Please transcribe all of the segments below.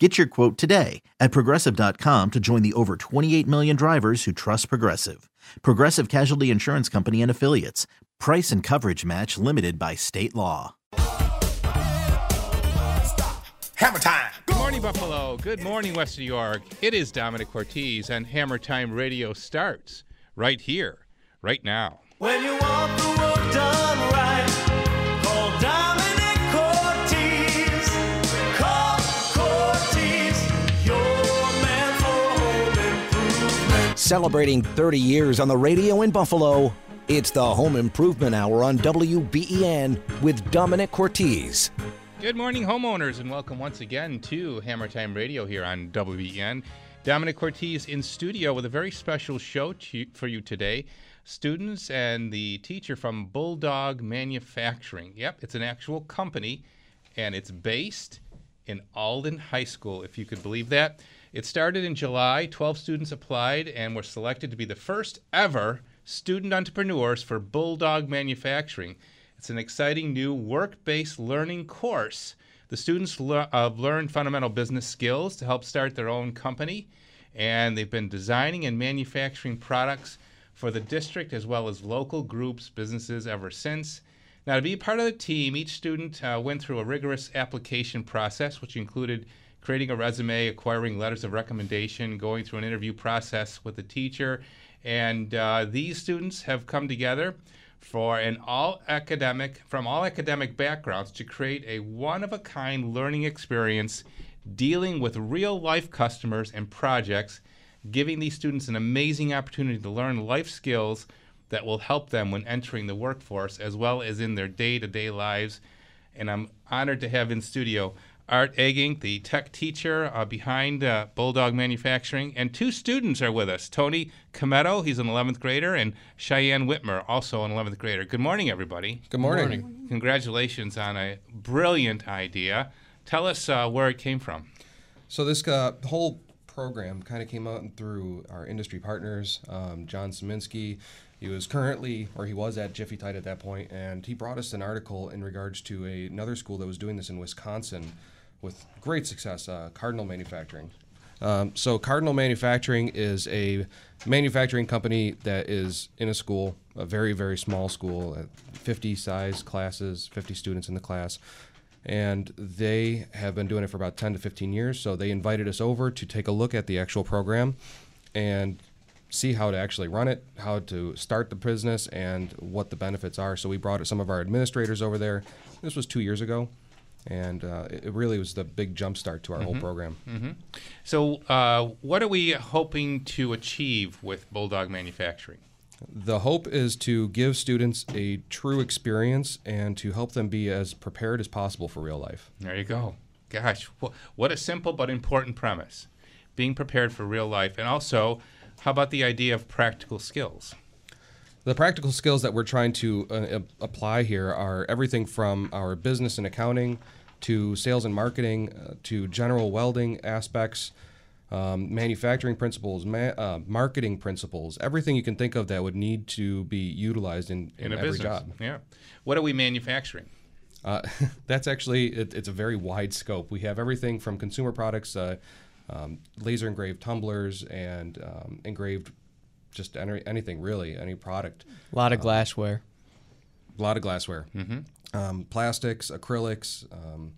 Get your quote today at progressive.com to join the over 28 million drivers who trust Progressive. Progressive Casualty Insurance Company and Affiliates. Price and coverage match limited by state law. Hammer time. Good morning, Buffalo. Good morning, West New York. It is Domenic Cortese, and Hammer Time Radio starts right here, right now. When you want the work done right, Celebrating 30 years on the radio in Buffalo, it's the Home Improvement Hour on WBEN with Domenic Cortese. Good morning, homeowners, and welcome once again to Hammer Time Radio here on WBEN. Domenic Cortese in studio with a very special show to, for you today. Students and the teacher from Bulldog Manufacturing. Yep, it's an actual company, and it's based in Alden High School, if you could believe that. It started in July. 12 students applied and were selected to be the first ever student entrepreneurs for Bulldog Manufacturing. It's an exciting new work based learning course. The students le- uh, fundamental business skills to help start their own company, and they've been designing and manufacturing products for the district as well as local groups, businesses ever since. Now, to be part of the team, each student uh, went through a rigorous application process, which included creating a resume, acquiring letters of recommendation, going through an interview process with the teacher. And uh, these students have come together for an all academic from all academic backgrounds to create a one of a kind learning experience dealing with real life customers and projects giving these students an amazing opportunity to learn life skills that will help them when entering the workforce as well as in their day-to-day lives and i'm honored to have in studio Art Egging, the tech teacher uh, behind uh, Bulldog Manufacturing, and two students are with us. Tony Cometto, he's an 11th grader, and Cheyenne Whitmer, also an 11th grader. Good morning, everybody. Good morning. Congratulations on a brilliant idea. Tell us uh, where it came from. So this uh, whole program kind of came out through our industry partners, um, John Saminsky. He was currently, or he was at Jiffy-Tite at that point, and he brought us an article in regards to a, another school that was doing this in Wisconsin with great success, uh, Cardinal Manufacturing. Um, so Cardinal Manufacturing is a manufacturing company that is in a school, a very very small school, uh, 50 size classes, 50 students in the class, and they have been doing it for about 10 to 15 years. So they invited us over to take a look at the actual program, and see how to actually run it, how to start the business, and what the benefits are. So we brought some of our administrators over there. This was two years ago and uh, it really was the big jump start to our whole program. Mm-hmm. So, uh, what are we hoping to achieve with Bulldog Manufacturing? The hope is to give students a true experience and to help them be as prepared as possible for real life. There you go. Gosh, what a simple but important premise. Being prepared for real life. And also, how about the idea of practical skills? The practical skills that we're trying to uh, apply here are everything from our business and accounting to sales and marketing uh, to general welding aspects, um, manufacturing principles, ma- uh, marketing principles, everything you can think of that would need to be utilized in, in, In a every business. job. Yeah. What are we manufacturing? Uh, that's actually it, it's a very wide scope. We have everything from consumer products, uh, um, laser engraved tumblers, and um, engraved just any, anything really, any product. A lot of glassware. A lot of glassware, um, plastics, acrylics, um,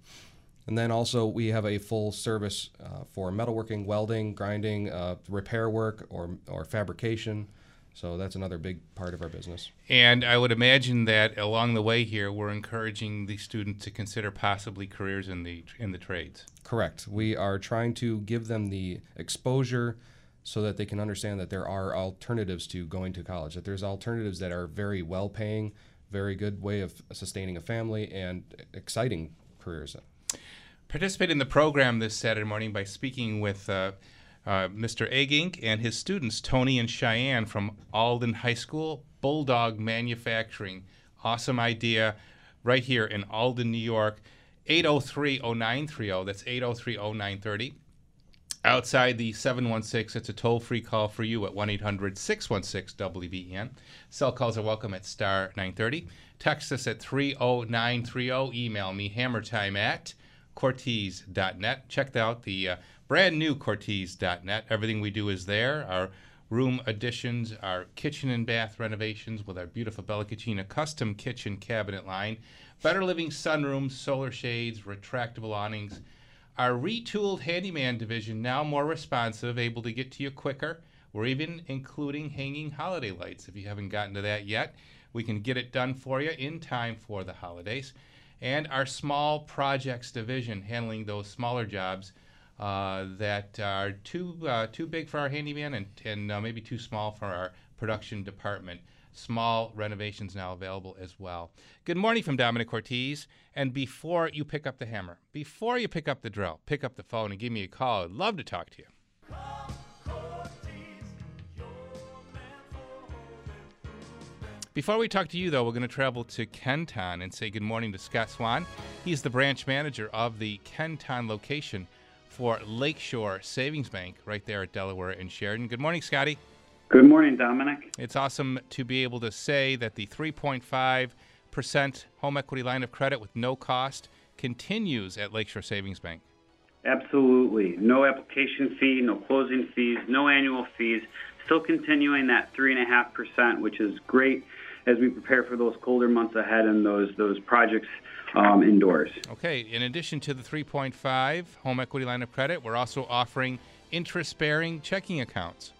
and then also we have a full service uh, for metalworking, welding, grinding, uh, repair work, or or fabrication. So that's another big part of our business. And I would imagine that along the way here, we're encouraging the students to consider possibly careers in the in the trades. Correct. We are trying to give them the exposure so that they can understand that there are alternatives to going to college, that there's alternatives that are very well paying, very good way of sustaining a family, and exciting careers. Participate in the program this Saturday morning by speaking with uh, uh, Mr. Egging and his students, Tony and Cheyenne from Alden High School, Bulldog Manufacturing. Awesome idea right here in Alden, New York. 803 0930. That's 803 0930. Outside the 716, it's a toll free call for you at 1 800 616 WBEN. Cell calls are welcome at star 930. Text us at 30930. Email me hammertime at Cortese.net. Check out the uh, brand new Cortese.net. Everything we do is there. Our room additions, our kitchen and bath renovations with our beautiful Bella Cucina custom kitchen cabinet line, better living sunrooms, solar shades, retractable awnings. Our retooled handyman division now more responsive, able to get to you quicker. We're even including hanging holiday lights. If you haven't gotten to that yet, we can get it done for you in time for the holidays. And our small projects division, handling those smaller jobs uh, that are too uh, too big for our handyman and, and uh, maybe too small for our production department. Small renovations now available as well. Good morning from Domenic Cortese. And before you pick up the hammer, before you pick up the drill, pick up the phone and give me a call. I'd love to talk to you. Before we talk to you, though, we're going to travel to Kenton and say good morning to Scott Swan. He's the branch manager of the Kenton location for Lakeshore Savings Bank right there at Delaware and Sheridan. Good morning, Scotty. Good morning, Domenic. It's awesome to be able to say that the 3.5% home equity line of credit with no cost continues at Lakeshore Savings Bank. Absolutely. No application fee, no closing fees, no annual fees. Still continuing that 3.5%, which is great as we prepare for those colder months ahead and those, those projects um, indoors. Okay, in addition to the 3.5 home equity line of credit, we're also offering interest bearing checking accounts.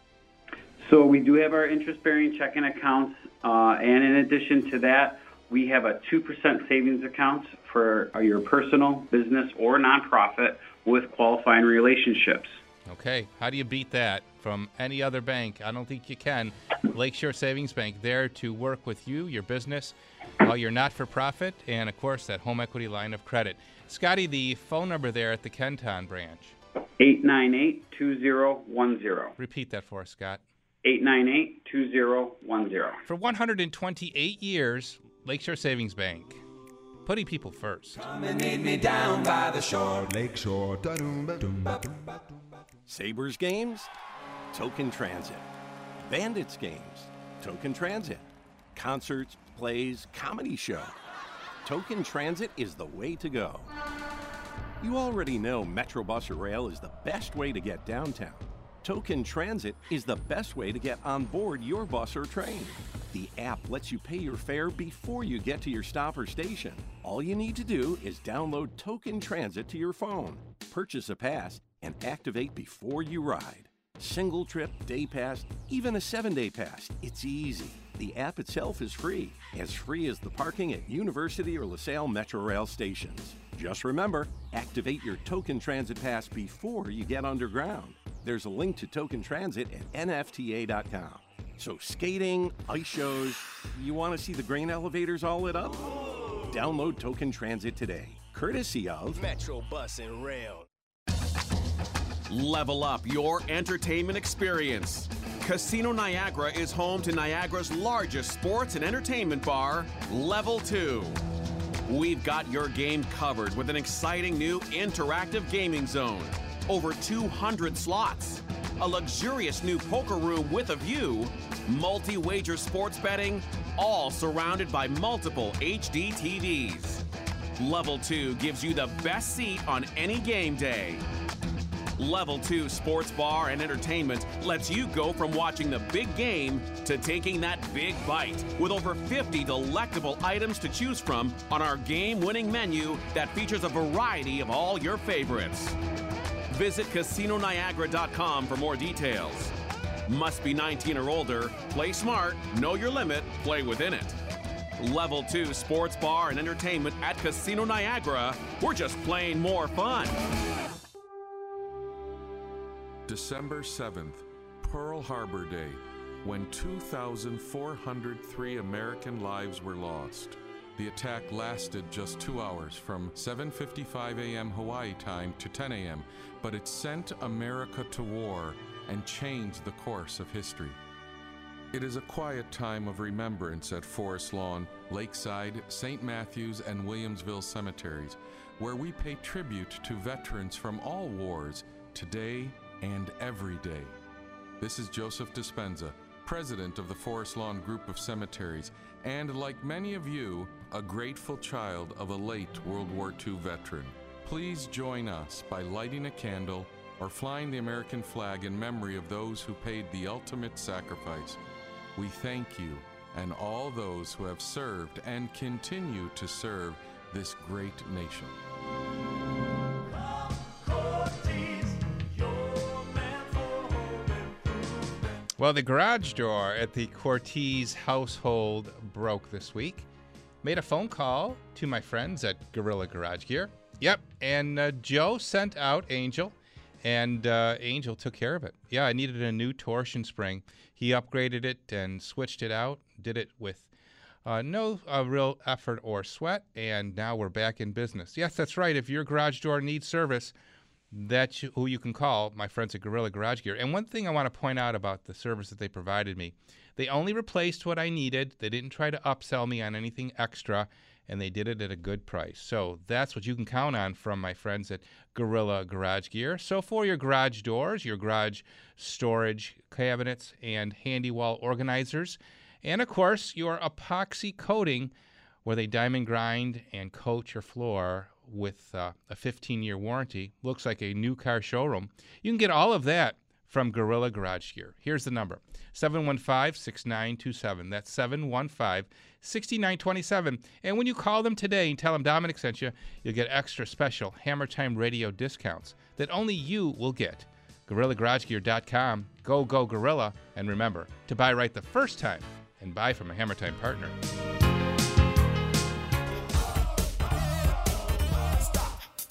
So we do have our interest-bearing checking accounts, uh, and in addition to that, we have a 2% savings accounts for uh, your personal, business, or nonprofit with qualifying relationships. Okay, how do you beat that from any other bank? I don't think you can. Lakeshore Savings Bank there to work with you, your business, while you're not for profit, and of course that home equity line of credit. Scotty, the phone number there at the Kenton branch. 898-2010. Repeat that for us, Scott. 898-2010. For 128 years, Lakeshore Savings Bank, putting people first. Lakeshore. Sabres games? Token Transit. Bandits games? Token Transit. Concerts, plays, comedy show. Token Transit is the way to go. You already know Metrobus or Rail is the best way to get downtown. Token Transit is the best way to get on board your bus or train. The app lets you pay your fare before you get to your stop or station. All you need to do is download Token Transit to your phone, purchase a pass, and activate before you ride. Single trip, day pass, even a seven day pass. It's easy. The app itself is free, as free as the parking at University or LaSalle Metro Rail stations. Just remember, activate your Token Transit Pass before you get underground. There's a link to Token Transit at nfta.com. So, skating, ice shows, you want to see the grain elevators all lit up? Download Token Transit today, courtesy of Metro Bus and Rail. Level up your entertainment experience. Casino Niagara is home to Niagara's largest sports and entertainment bar, Level 2. We've got your game covered with an exciting new interactive gaming zone, over 200 slots, a luxurious new poker room with a view, multi wager sports betting, all surrounded by multiple HD TVs. Level 2 gives you the best seat on any game day. Level 2 Sports Bar and Entertainment lets you go from watching the big game to taking that big bite with over 50 delectable items to choose from on our game winning menu that features a variety of all your favorites. Visit CasinoNiagara.com for more details. Must be 19 or older, play smart, know your limit, play within it. Level 2 Sports Bar and Entertainment at Casino Niagara. We're just playing more fun. December 7th, Pearl Harbor Day, when 2,403 American lives were lost. The attack lasted just two hours from 7:55 a.m. Hawaii time to 10 a.m., but it sent America to war and changed the course of history. It is a quiet time of remembrance at Forest Lawn, Lakeside, St. Matthews, and Williamsville cemeteries, where we pay tribute to veterans from all wars, today and every day. This is Joseph Dispenza, president of the Forest Lawn Group of Cemeteries, and like many of you, a grateful child of a late World War II veteran. Please join us by lighting a candle or flying the American flag in memory of those who paid the ultimate sacrifice. We thank you and all those who have served and continue to serve this great nation. Well, the garage door at the Cortese household broke this week. Made a phone call to my friends at Gorilla Garage Gear. Yep, and uh, Joe sent out Angel, and uh, Angel took care of it. Yeah, I needed a new torsion spring. He upgraded it and switched it out. Did it with uh, no uh, real effort or sweat, and now we're back in business. Yes, that's right. If your garage door needs service, that's who you can call, my friends at Gorilla Garage Gear. And one thing I want to point out about the service that they provided me, they only replaced what I needed. They didn't try to upsell me on anything extra, and they did it at a good price. So that's what you can count on from my friends at Gorilla Garage Gear. So for your garage doors, your garage storage cabinets, and handy wall organizers, and of course your epoxy coating, where they diamond grind and coat your floor with uh, a 15 year warranty. Looks like a new car showroom. You can get all of that from Gorilla Garage Gear. Here's the number 715 6927. That's 715 6927. And when you call them today and tell them Domenic sent you, you'll get extra special Hammer Time radio discounts that only you will get. GorillaGarageGear.com. Go, go, Gorilla. And remember to buy right the first time and buy from a Hammer Time partner.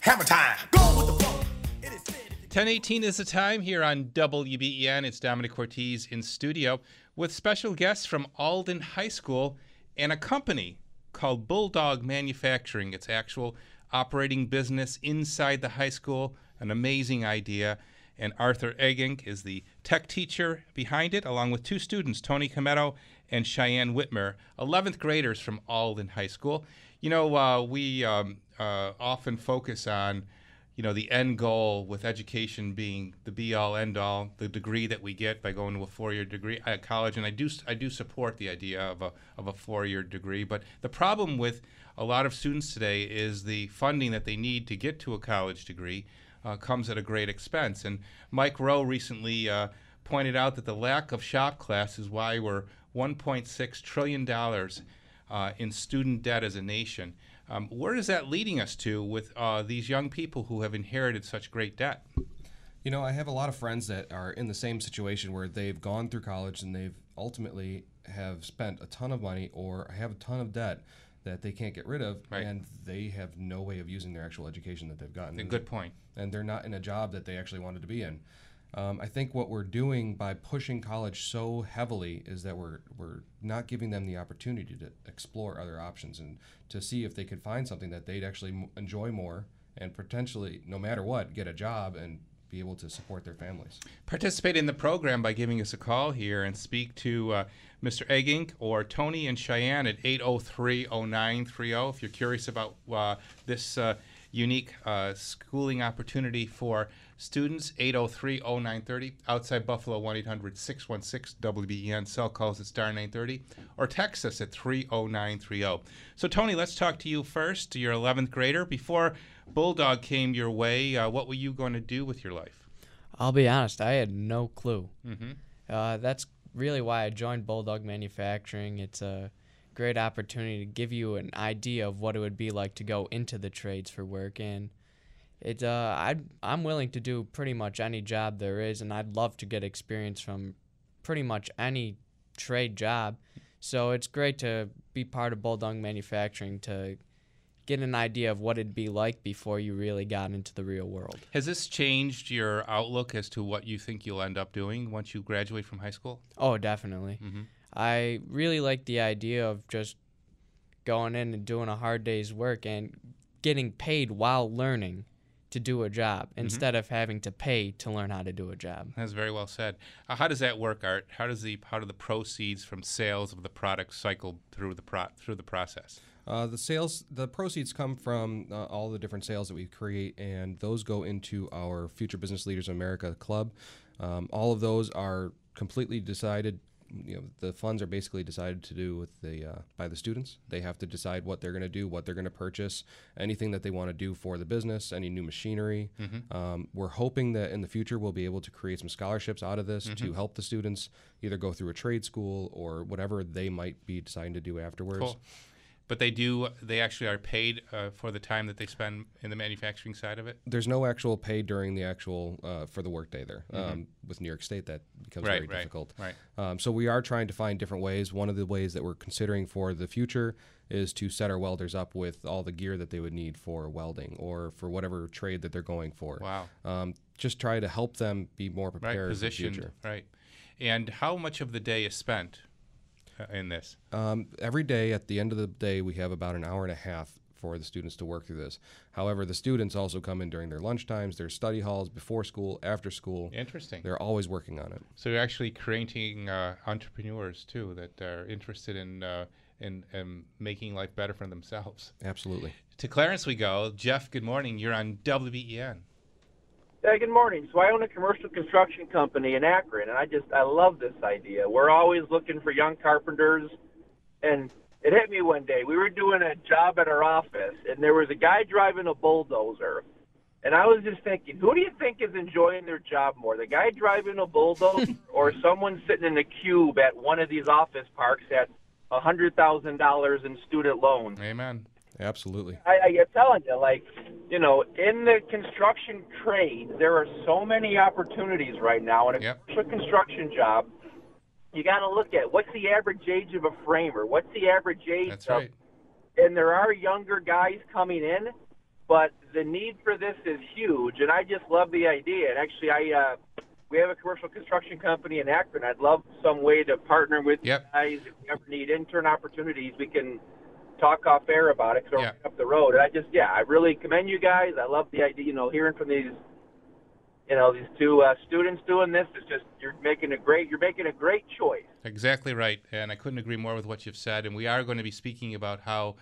Hammer time. 1018 is the time here on WBEN. It's Domenic Cortese in studio with special guests from Alden High School and a company called Bulldog Manufacturing. It's actual operating business inside the high school. An amazing idea. And Arthur Egging is the tech teacher behind it, along with two students, Tony Cometto and Cheyenne Whitmer, 11th graders from Alden High School. You know, uh, we um, uh, often focus on, you know, the end goal with education being the be-all, end-all, the degree that we get by going to a four-year degree at college, and I do I do support the idea of a of a four-year degree. But the problem with a lot of students today is the funding that they need to get to a college degree uh, comes at a great expense. And Mike Rowe recently uh, pointed out that the lack of shop class is why we're 1.6 trillion dollars uh, in student debt as a nation. Um, where is that leading us to with uh, these young people who have inherited such great debt? You know, I have a lot of friends that are in the same situation where they've gone through college and they've ultimately have spent a ton of money or have a ton of debt that they can't get rid of, Right. and they have no way of using their actual education that they've gotten. A good point. And they're not in a job that they actually wanted to be in. Um, I think what we're doing by pushing college so heavily is that we're we're not giving them the opportunity to explore other options and to see if they could find something that they'd actually enjoy more and potentially, no matter what, get a job and be able to support their families. Participate in the program by giving us a call here and speak to uh, Mr. Egging or Tony and Cheyenne at 803 0930 if you're curious about uh, this uh, unique uh, schooling opportunity for students. 803 0930. Outside Buffalo, 1 800 616 WBEN. Cell calls at star 930 or text us at 30930. So, Tony, let's talk to you first. You're 11th grader. Before Bulldog came your way, uh, what were you going to do with your life? I'll be honest, I had no clue. Mm-hmm. Uh, that's really why I joined Bulldog Manufacturing. It's a great opportunity to give you an idea of what it would be like to go into the trades for work, and it uh, I I'm willing to do pretty much any job there is, and I'd love to get experience from pretty much any trade job. So it's great to be part of Bulldog Manufacturing to get an idea of what it'd be like before you really got into the real world. Has this changed your outlook as to what you think you'll end up doing once you graduate from high school? Oh, definitely. Mhm. I really like the idea of just going in and doing a hard day's work and getting paid while learning to do a job instead of having to pay to learn how to do a job. That's very well said. Uh, how does that work, Art? How does the how do the proceeds from sales of the product cycle through the pro- through the process? Uh, the sales, the proceeds come from uh, all the different sales that we create, and those go into our Future Business Leaders of America Club. Um, all of those are completely decided. You know, the funds are basically decided to do with the uh, by the students. They have to decide what they're going to do, what they're going to purchase, anything that they want to do for the business, any new machinery. Um, we're hoping that in the future we'll be able to create some scholarships out of this to help the students either go through a trade school or whatever they might be deciding to do afterwards. Cool. But they do. They actually are paid uh, for the time that they spend in the manufacturing side of it. there's no actual pay during the actual uh, for the workday there. Um, with New York State, that becomes Mm-hmm. Right, very right, difficult. right. Um, so we are trying to find different ways. One of the ways that we're considering for the future is to set our welders up with all the gear that they would need for welding or for whatever trade that they're going for. Wow. Um, just try to help them be more Right, prepared for the positioned. future. Right. And how much of the day is spent in this? Um, every day, at the end of the day, we have about an hour and a half for the students to work through this. However, the students also come in during their lunch times, their study halls, before school, after school. Interesting. They're always working on it. So you're actually creating uh, entrepreneurs too that are interested in uh, in, in making life better for themselves. Absolutely. To Clarence we go. Jeff, good morning. You're on WBEN. Hey, good morning. So I own a commercial construction company in Akron, and I just I love this idea. We're always looking for young carpenters, and it hit me one day. We were doing a job at our office, and there was a guy driving a bulldozer, and I was just thinking, who do you think is enjoying their job more, the guy driving a bulldozer or someone sitting in a cube at one of these office parks at a hundred thousand dollars in student loans? Amen. Absolutely. I, I am telling you, like, you know, in the construction trade, there are so many opportunities right now. In a Yep. commercial construction job, you got to look at what's the average age of a framer, what's the average age That's of, right. and there are younger guys coming in, but the need for this is huge, and I just love the idea. And actually, I uh, we have a commercial construction company in Akron. I'd love some way to partner with Yep. you guys. If we ever need intern opportunities, we can talk off air about it because we're Yeah. up the road. And I just, yeah, I really commend you guys. I love the idea. You know, hearing from these, you know, these two uh, students doing this is just you're making a great you're making a great choice. Exactly right. And I couldn't agree more with what you've said. And we are going to be speaking about how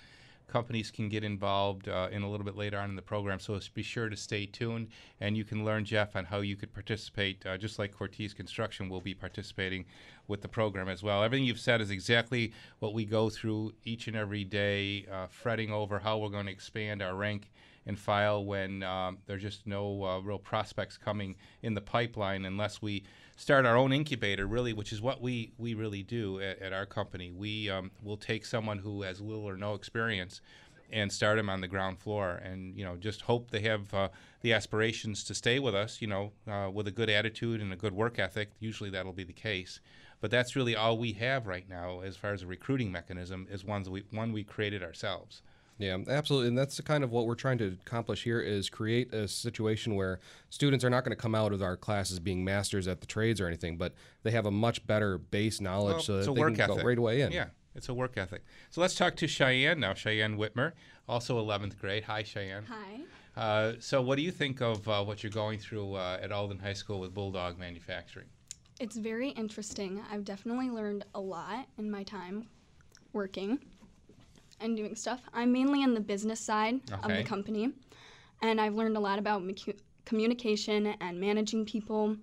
companies can get involved uh, in a little bit later on in the program. So be sure to stay tuned. And you can learn, Jeff, on how you could participate, uh, just like Cortese Construction will be participating with the program as well. Everything you've said is exactly what we go through each and every day, uh, fretting over how we're going to expand our rank and file when um, there's just no uh, real prospects coming in the pipeline unless we start our own incubator, really, which is what we, we really do at, at our company. We um, will take someone who has little or no experience and start them on the ground floor and you know just hope they have uh, the aspirations to stay with us you know uh, with a good attitude and a good work ethic. Usually that'll be the case. But that's really all we have right now as far as a recruiting mechanism is ones we one we created ourselves Yeah, absolutely, and that's the kind of what we're trying to accomplish here is create a situation where students are not going to come out of our classes being masters at the trades or anything, but they have a much better base knowledge Well, so that they work can ethic. go right away in. Yeah, it's a work ethic. So let's talk to Cheyenne now. Cheyenne Whitmer, also 11th grade. Hi, Cheyenne. Hi. Uh, so, what do you think of uh, what you're going through uh, at Alden High School with Bulldog Manufacturing? It's very interesting. I've definitely learned a lot in my time working and doing stuff. I'm mainly in the business side of the company, and I've learned a lot about mecu- communication and managing people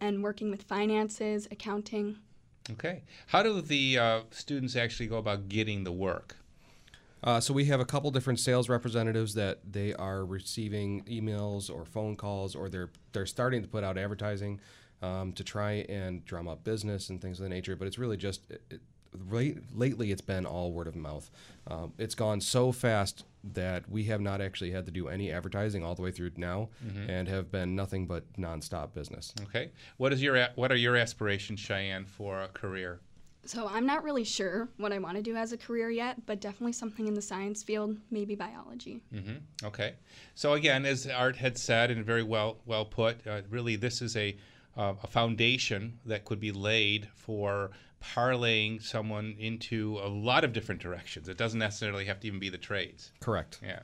and working with finances, accounting. Okay. How do the uh, students actually go about getting the work? Uh, so we have a couple different sales representatives that they are receiving emails or phone calls, or they're they're starting to put out advertising um, to try and drum up business and things of the nature. But it's really just it, it, late, lately it's been all word of mouth. Um, it's gone so fast that we have not actually had to do any advertising all the way through now, Mhm. and have been nothing but nonstop business. Okay. What is your what are your aspirations, Cheyenne, for a career? So I'm not really sure what I want to do as a career yet, but definitely something in the science field, maybe biology. hmm Okay. So again, as Art had said, and very well well put, uh, really this is a uh, a foundation that could be laid for parlaying someone into a lot of different directions. It doesn't necessarily have to even be the trades. Correct. Yeah.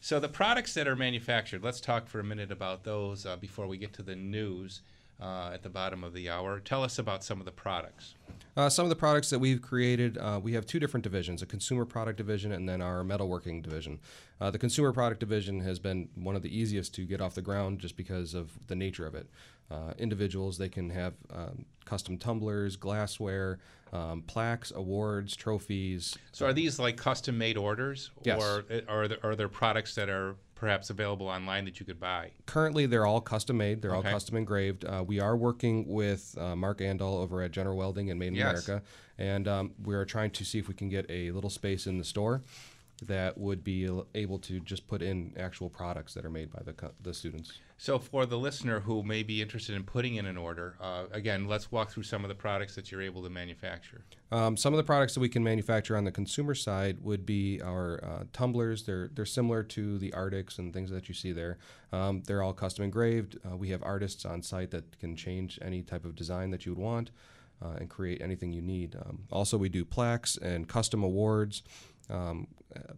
So the products that are manufactured, let's talk for a minute about those uh, before we get to the news uh, at the bottom of the hour. Tell us about some of the products. Uh, some of the products that we've created, uh, we have two different divisions a consumer product division and then our metalworking division. Uh, the consumer product division has been one of the easiest to get off the ground just because of the nature of it. Uh, individuals, they can have um, custom tumblers, glassware, um, plaques, awards, trophies. So are these like custom made orders? Yes. Or uh, are there, are there products that are perhaps available online that you could buy? Currently, they're all custom made. They're Okay. all custom engraved. Uh, we are working with uh, Mark Andal over at General Welding in Made in Yes. America, and um, we are trying to see if we can get a little space in the store that would be able to just put in actual products that are made by the co- the students. So for the listener who may be interested in putting in an order, uh, again, let's walk through some of the products that you're able to manufacture. Um, some of the products that we can manufacture on the consumer side would be our uh, tumblers. They're they're similar to the RTICs and things that you see there. Um, they're all custom engraved. Uh, we have artists on site that can change any type of design that you would want uh, and create anything you need. Um, also, we do plaques and custom awards, um,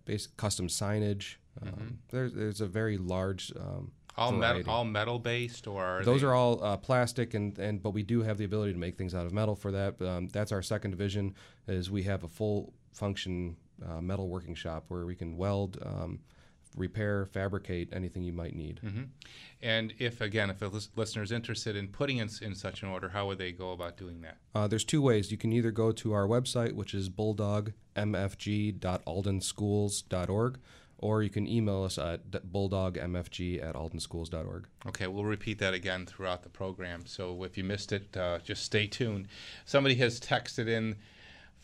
basic custom signage. Um, there's there's a very large um, All variety. metal, all metal based, or are Those they- are all uh, plastic, and, and but we do have the ability to make things out of metal for that. Um, that's our second division. Is we have a full function uh, metal working shop where we can weld, um, repair, fabricate anything you might need. Mhm. And if again, if a lis- listener is interested in putting in, in such an order, how would they go about doing that? Uh, there's two ways. You can either go to our website, which is bulldogmfg.aldenschools.org, or you can email us at bulldogmfg at aldenschools.org. Okay, we'll repeat that again throughout the program. So if you missed it, uh, just stay tuned. Somebody has texted in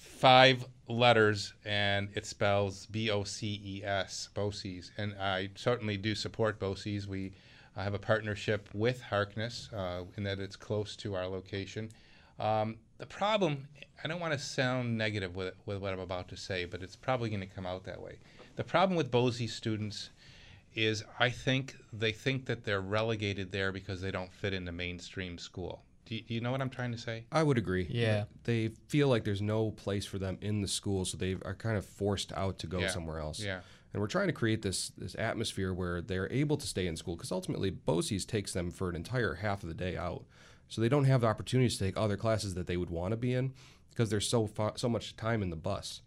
five letters and it spells B O C E S, BOCES. And I certainly do support BOCES. We uh, have a partnership with Harkness uh, in that it's close to our location. Um, the problem, I don't want to sound negative with, with what I'm about to say, but it's probably going to come out that way. The problem with BOCES students is I think they think that they're relegated there because they don't fit into mainstream school. Do you, do you know what I'm trying to say? I would agree. Yeah. They feel like there's no place for them in the school, so they are kind of forced out to go Yeah. somewhere else. Yeah. And we're trying to create this this atmosphere where they're able to stay in school because ultimately BOCES takes them for an entire half of the day out, so they don't have the opportunities to take other classes that they would want to be in because there's so far, so much time in the bus.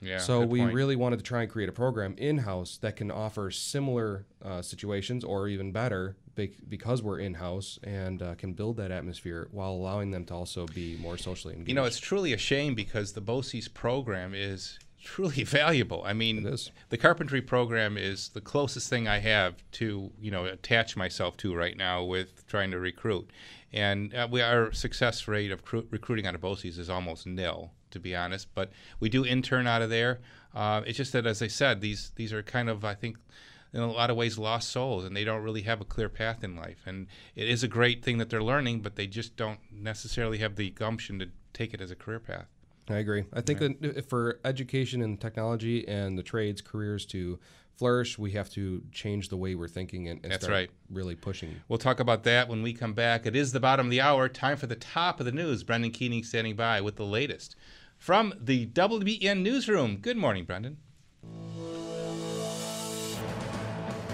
Yeah. so good we point. really wanted to try and create a program in house that can offer similar uh, situations or even better be- because we're in house and uh, can build that atmosphere while allowing them to also be more socially engaged. You know, it's truly a shame because the BOCES program is truly valuable. I mean, the carpentry program is the closest thing I have to, you know, attach myself to right now with trying to recruit. And uh, we, our success rate of cru- recruiting out of BOCES is almost nil, to be honest. But we do intern out of there. Uh, it's just that, as I said, these these are kind of, I think, in a lot of ways lost souls and they don't really have a clear path in life and it is a great thing that they're learning but they just don't necessarily have the gumption to take it as a career path I agree. I think Right. that uh, for education and technology and the trades careers to flourish, we have to change the way we're thinking and, and That's start right. really pushing. we'll talk about that when we come back it is the bottom of the hour time for the top of the news brendan keeney standing by with the latest from the wbn newsroom good morning brendan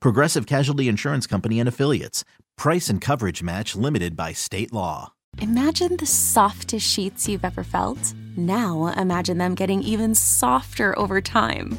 Progressive Casualty Insurance Company and Affiliates. Price and coverage match limited by state law. Imagine the softest sheets you've ever felt. Now imagine them getting even softer over time.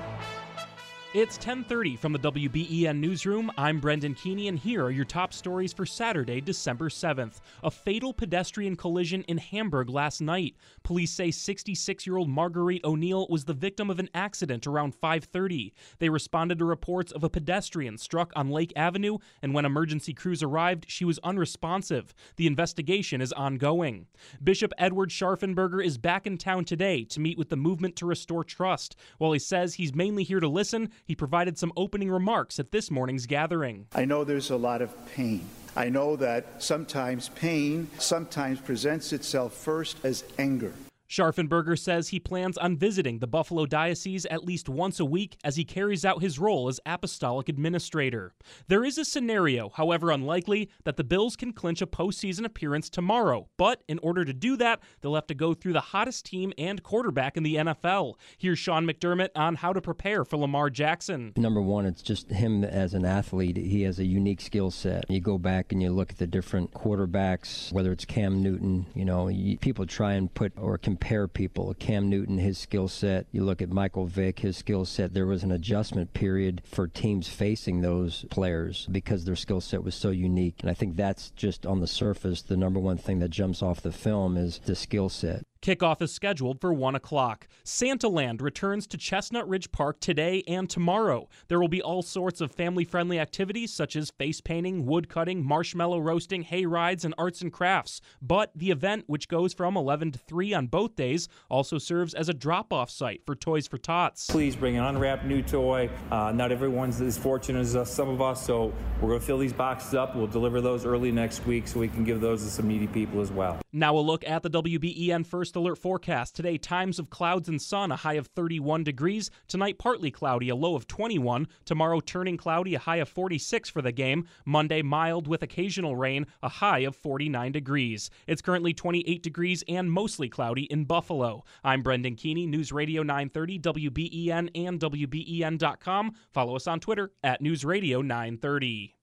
It's 10:30 from the WBEN newsroom. I'm Brendan Keeney and here are your top stories for Saturday, December 7th. A fatal pedestrian collision in Hamburg last night. Police say 66-year-old Marguerite O'Neill was the victim of an accident around 5:30. They responded to reports of a pedestrian struck on Lake Avenue and when emergency crews arrived, she was unresponsive. The investigation is ongoing. Bishop Edward Scharfenberger is back in town today to meet with the movement to restore trust. While he says he's mainly here to listen, he provided some opening remarks at this morning's gathering. I know there's a lot of pain. I know that sometimes pain sometimes presents itself first as anger. Scharfenberger says he plans on visiting the Buffalo Diocese at least once a week as he carries out his role as apostolic administrator. There is a scenario, however unlikely, that the Bills can clinch a postseason appearance tomorrow, but in order to do that, they'll have to go through the hottest team and quarterback in the NFL. Here's Sean McDermott on how to prepare for Lamar Jackson. Number one, it's just him as an athlete. He has a unique skill set. You go back and you look at the different quarterbacks, whether it's Cam Newton, you know, people try and put or compare people. Cam Newton, his skill set. You look at Michael Vick, his skill set. There was an adjustment period for teams facing those players because their skill set was so unique. And I think that's just on the surface the number one thing that jumps off the film is the skill set. Kickoff is scheduled for 1 o'clock. Santaland returns to Chestnut Ridge Park today and tomorrow. There will be all sorts of family friendly activities such as face painting, wood cutting, marshmallow roasting, hay rides, and arts and crafts. But the event, which goes from 11 to 3 on both days, also serves as a drop off site for Toys for Tots. Please bring an unwrapped new toy. Uh, not everyone's as fortunate as us, some of us, so we're going to fill these boxes up. We'll deliver those early next week so we can give those to some needy people as well. Now a look at the WBEN First Alert forecast. Today, times of clouds and sun, a high of 31 degrees. Tonight, partly cloudy, a low of 21. Tomorrow, turning cloudy, a high of 46 for the game. Monday, mild with occasional rain, a high of 49 degrees. It's currently 28 degrees and mostly cloudy in Buffalo. I'm Brendan Keeney, News Radio 930, WBEN, and WBEN.com. Follow us on Twitter at News Radio 930.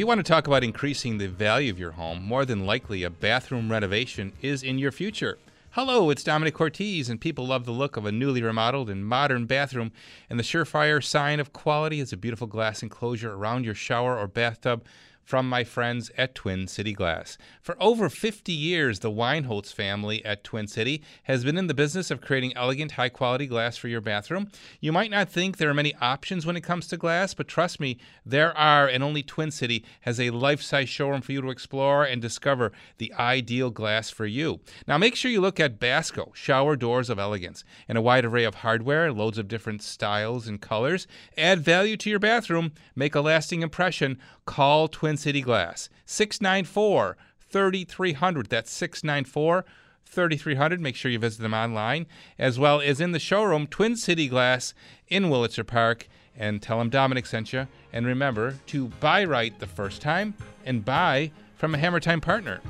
You want to talk about increasing the value of your home, more than likely a bathroom renovation is in your future. Hello, it's Domenic Cortese, and people love the look of a newly remodeled and modern bathroom. And the surefire sign of quality is a beautiful glass enclosure around your shower or bathtub from my friends at Twin City Glass. For over 50 years, the Weinholtz family at Twin City has been in the business of creating elegant, high quality glass for your bathroom. You might not think there are many options when it comes to glass, but trust me, there are, and only Twin City has a life size showroom for you to explore and discover the ideal glass for you. Now, make sure you look at Basco, shower doors of elegance, and a wide array of hardware, loads of different styles and colors. Add value to your bathroom, make a lasting impression. Call Twin City Glass, 694 3300. That's 694 3300. Make sure you visit them online, as well as in the showroom, Twin City Glass in Wurlitzer Park. And tell them Domenic sent you. And remember to buy right the first time and buy from a Hammer Time partner.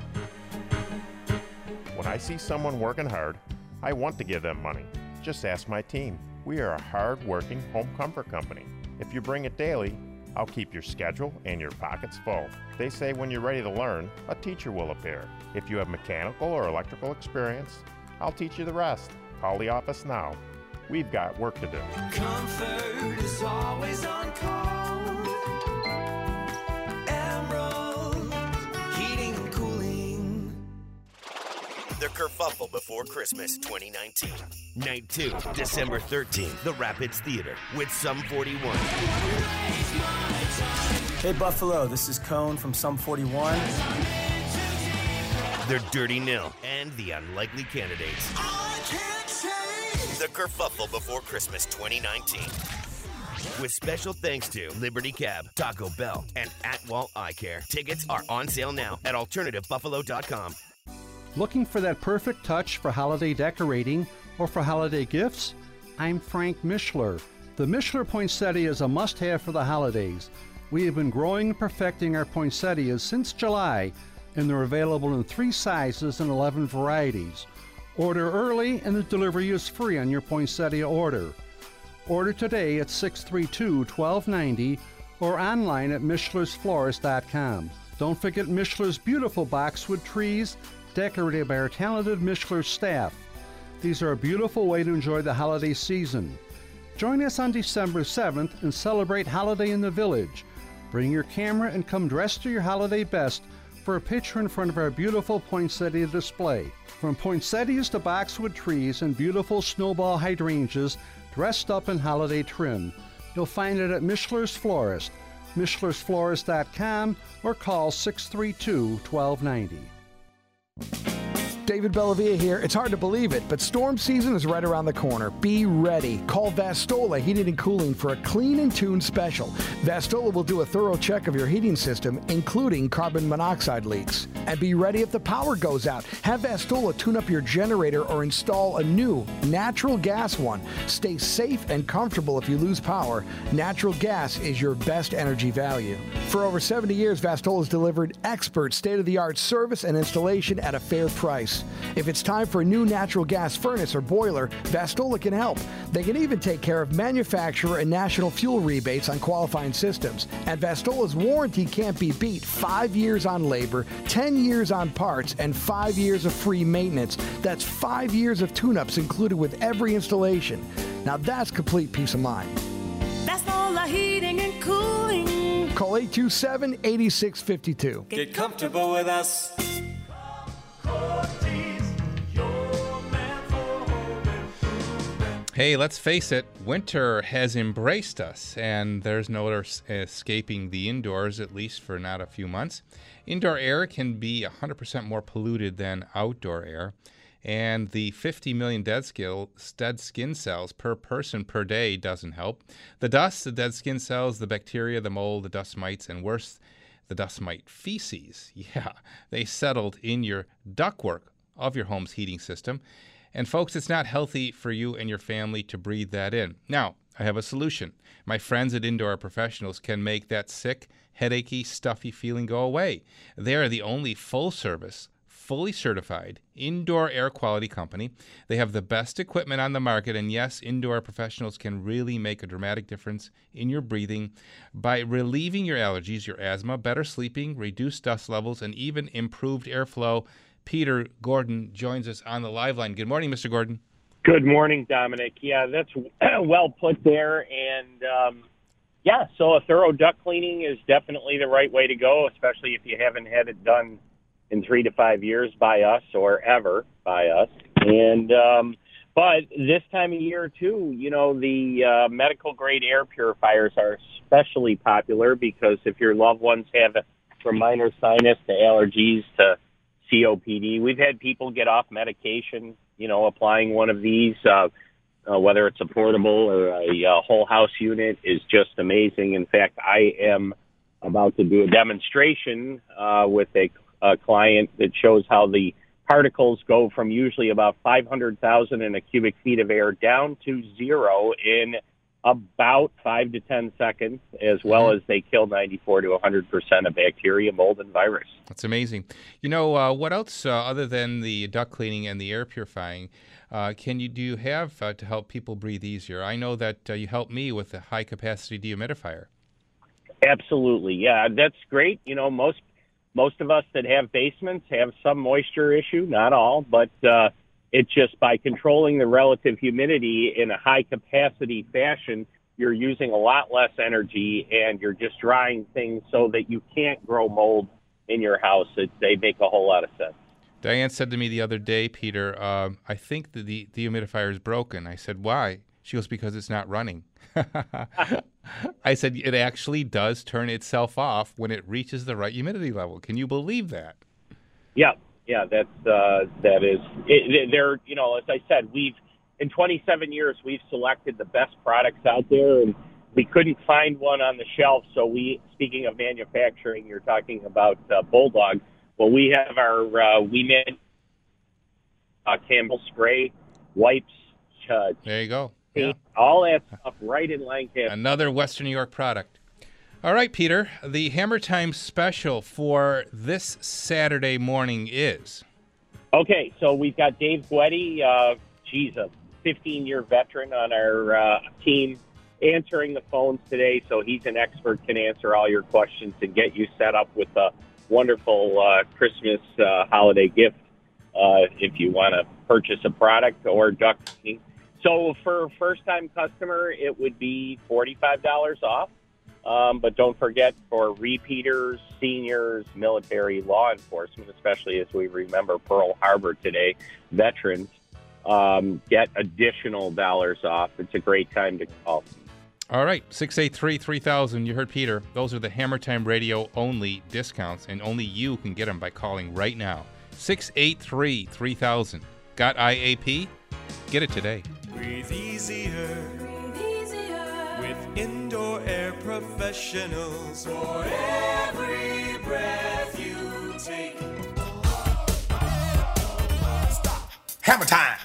When I see someone working hard, I want to give them money. Just ask my team. We are a hard working home comfort company. If you bring it daily, I'll keep your schedule and your pockets full. They say when you're ready to learn, a teacher will appear. If you have mechanical or electrical experience, I'll teach you the rest. Call the office now. We've got work to do. Comfort is always on call. The Kerfuffle Before Christmas 2019. Night 2, December 13th, the Rapids Theater with Sum 41. Hey Buffalo, this is Cone from Sum 41. The Dirty Nil and the Unlikely Candidates. The Kerfuffle Before Christmas 2019. With special thanks to Liberty Cab, Taco Bell, and Atwell Eye Care. Tickets are on sale now at alternativebuffalo.com. Looking for that perfect touch for holiday decorating or for holiday gifts? I'm Frank Mischler. The Mischler Poinsettia is a must have for the holidays. We have been growing and perfecting our poinsettias since July, and they're available in three sizes and 11 varieties. Order early, and the delivery is free on your poinsettia order. Order today at 632 1290 or online at Mischler'sFlorist.com. Don't forget Mischler's beautiful boxwood trees, decorated by our talented Mischler staff. These are a beautiful way to enjoy the holiday season. Join us on December 7th and celebrate Holiday in the Village. Bring your camera and come dressed to your holiday best for a picture in front of our beautiful poinsettia display. From poinsettias to boxwood trees and beautiful snowball hydrangeas dressed up in holiday trim. You'll find it at Mischler's Florist, mischlersflorist.com, or call 632 1290. Thank you. David Bellavia here. It's hard to believe it, but storm season is right around the corner. Be ready. Call Vastola Heating and Cooling for a clean and tune special. Vastola will do a thorough check of your heating system, including carbon monoxide leaks. And be ready if the power goes out. Have Vastola tune up your generator or install a new natural gas one. Stay safe and comfortable if you lose power. Natural gas is your best energy value. For over 70 years, Vastola has delivered expert state of the art service and installation at a fair price. If it's time for a new natural gas furnace or boiler, Vastola can help. They can even take care of manufacturer and national fuel rebates on qualifying systems. And Vastola's warranty can't be beat. Five years on labor, 10 years on parts, and five years of free maintenance. That's five years of tune ups included with every installation. Now that's complete peace of mind. Vastola Heating and Cooling. Call 827 8652. Get comfortable with us. Hey, let's face it, winter has embraced us, and there's no escaping the indoors, at least for not a few months. Indoor air can be 100% more polluted than outdoor air, and the 50 million dead, dead skin cells per person per day doesn't help. The dust, the dead skin cells, the bacteria, the mold, the dust mites, and worse, the dust mite feces, yeah, they settled in your ductwork of your home's heating system. And folks, it's not healthy for you and your family to breathe that in. Now, I have a solution. My friends at Indoor Professionals can make that sick, headachy, stuffy feeling go away. They are the only full service, fully certified indoor air quality company. They have the best equipment on the market, and yes, Indoor Professionals can really make a dramatic difference in your breathing by relieving your allergies, your asthma, better sleeping, reduced dust levels, and even improved airflow. Peter Gordon joins us on the live line. Good morning, Mr. Gordon. Good morning, Domenic. Yeah, that's well put there. And um, yeah, so a thorough duct cleaning is definitely the right way to go, especially if you haven't had it done in three to five years by us or ever by us. And um, but this time of year too, you know, the uh, medical grade air purifiers are especially popular because if your loved ones have from minor sinus to allergies to COPD. We've had people get off medication, you know, applying one of these, uh, uh, whether it's a portable or a, uh whole house unit, is just amazing. In fact, I am about to do a demonstration uh, with a, a client that shows how the particles go from usually about 500,000 in a cubic feet of air down to zero in about five to 10 seconds, as well as they kill 94 to 100% of bacteria, mold, and virus. That's amazing. You know, uh, what else, uh, other than the duct cleaning and the air purifying, uh, can you do you have uh, to help people breathe easier? I know that uh, you helped me with a high capacity dehumidifier. Absolutely, yeah, that's great. You know, most most of us that have basements have some moisture issue, not all, but uh, it's just by controlling the relative humidity in a high capacity fashion, you're using a lot less energy and you're just drying things so that you can't grow mold in your house. It, they make a whole lot of sense. Diane said to me the other day, Peter, uh, I think the, the dehumidifier is broken. I said, why? She goes, because it's not running. I said, it actually does turn itself off when it reaches the right humidity level. Can you believe that? Yeah, yeah, that's uh, that is. It, they're you know, as I said, we've in 27 years we've selected the best products out there, and we couldn't find one on the shelf. So we, speaking of manufacturing, you're talking about uh, Bulldog. Well, we have our uh, we made uh, Campbell spray wipes. Uh, there you go. Paint, all that stuff right in Lancaster. Another Western New York product. All right, Peter. The Hammer Time special for this Saturday morning is. Okay, so we've got Dave Guetti. Uh, geez, a 15 year veteran on our uh, team answering the phones today. So he's an expert, can answer all your questions and get you set up with a wonderful uh, Christmas uh, holiday gift uh, if you want to purchase a product or duck. So for a first-time customer, it would be forty-five dollars off. Um, but don't forget for repeaters, seniors, military, law enforcement, especially as we remember Pearl Harbor today, veterans um, get additional dollars off. It's a great time to call. All right, 683 3000. You heard Peter. Those are the Hammer Time Radio only discounts, and only you can get them by calling right now. 683 3000. Got IAP? Get it today. Breathe easier. With indoor air professionals. For every breath you take. Hammer time.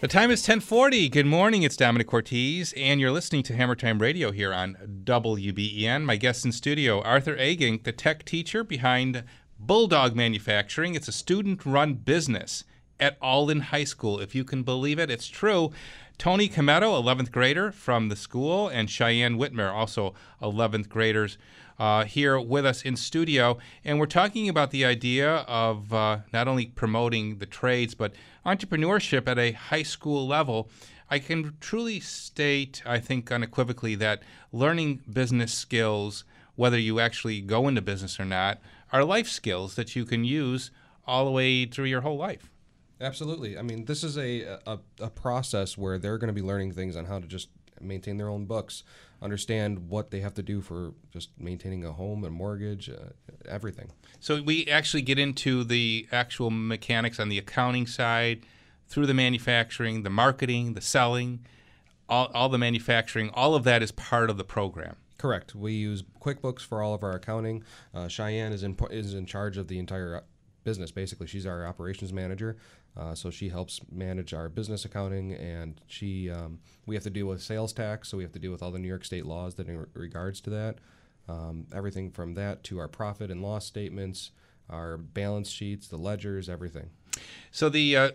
The time is 1040. Good morning. It's Domenic Cortese, and you're listening to Hammer Time Radio here on WBEN. My guest in studio, Arthur Eggink, the tech teacher behind Bulldog Manufacturing. It's a student-run business at Alden High School. If you can believe it, it's true. Tony Cometto, 11th grader from the school, and Cheyenne Whitmer, also 11th graders, uh, here with us in studio. And we're talking about the idea of uh, not only promoting the trades, but entrepreneurship at a high school level. I can truly state, I think unequivocally, that learning business skills, whether you actually go into business or not, are life skills that you can use all the way through your whole life. Absolutely. I mean, this is a, a, a process where they're going to be learning things on how to just maintain their own books, understand what they have to do for just maintaining a home, and mortgage, uh, everything. So we actually get into the actual mechanics on the accounting side, through the manufacturing, the marketing, the selling, all, all the manufacturing. All of that is part of the program. Correct. We use QuickBooks for all of our accounting. Uh, Cheyenne is in is in charge of the entire business. Basically, she's our operations manager. Uh, so she helps manage our business accounting, and she um, we have to deal with sales tax, so we have to deal with all the New York State laws that in regards to that. Um, everything from that to our profit and loss statements, our balance sheets, the ledgers, everything. So the uh,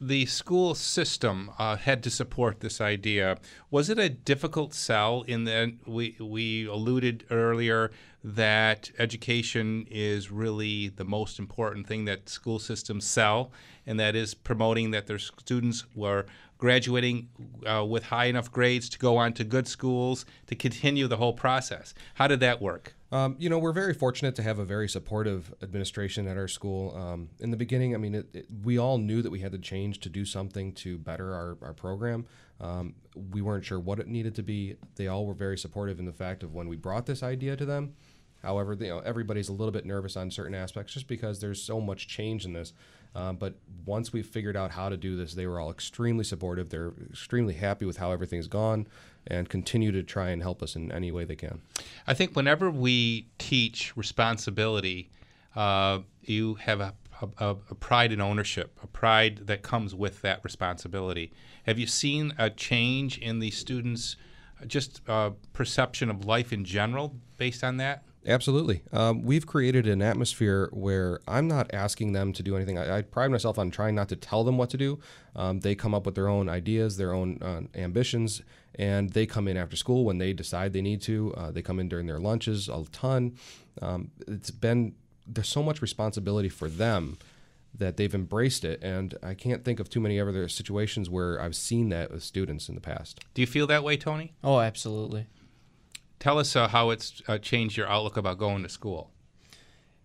the school system uh, had to support this idea. Was it a difficult sell? In that we we alluded earlier that education is really the most important thing that school systems sell, and that is promoting that their students were graduating uh, with high enough grades to go on to good schools to continue the whole process. How did that work? Um, you know, we're very fortunate to have a very supportive administration at our school. Um, in the beginning, I mean, it, it, we all knew that we had to change to do something to better our, our program. Um, we weren't sure what it needed to be. They all were very supportive in the fact of when we brought this idea to them. However, you know, everybody's a little bit nervous on certain aspects just because there's so much change in this. Uh, but once we figured out how to do this, they were all extremely supportive. They're extremely happy with how everything's gone and continue to try and help us in any way they can. I think whenever we teach responsibility, uh, you have a, a, a, pride in ownership, a pride that comes with that responsibility. Have you seen a change in the students' just uh, perception of life in general based on that? Absolutely. Um, we've created an atmosphere where I'm not asking them to do anything. I, I pride myself on trying not to tell them what to do. Um, they come up with their own ideas, their own uh, ambitions, and they come in after school when they decide they need to. Uh, they come in during their lunches a ton. Um, it's been, there's so much responsibility for them that they've embraced it. And I can't think of too many other situations where I've seen that with students in the past. Do you feel that way, Tony? Oh, absolutely. Tell us uh, how it's uh, changed your outlook about going to school.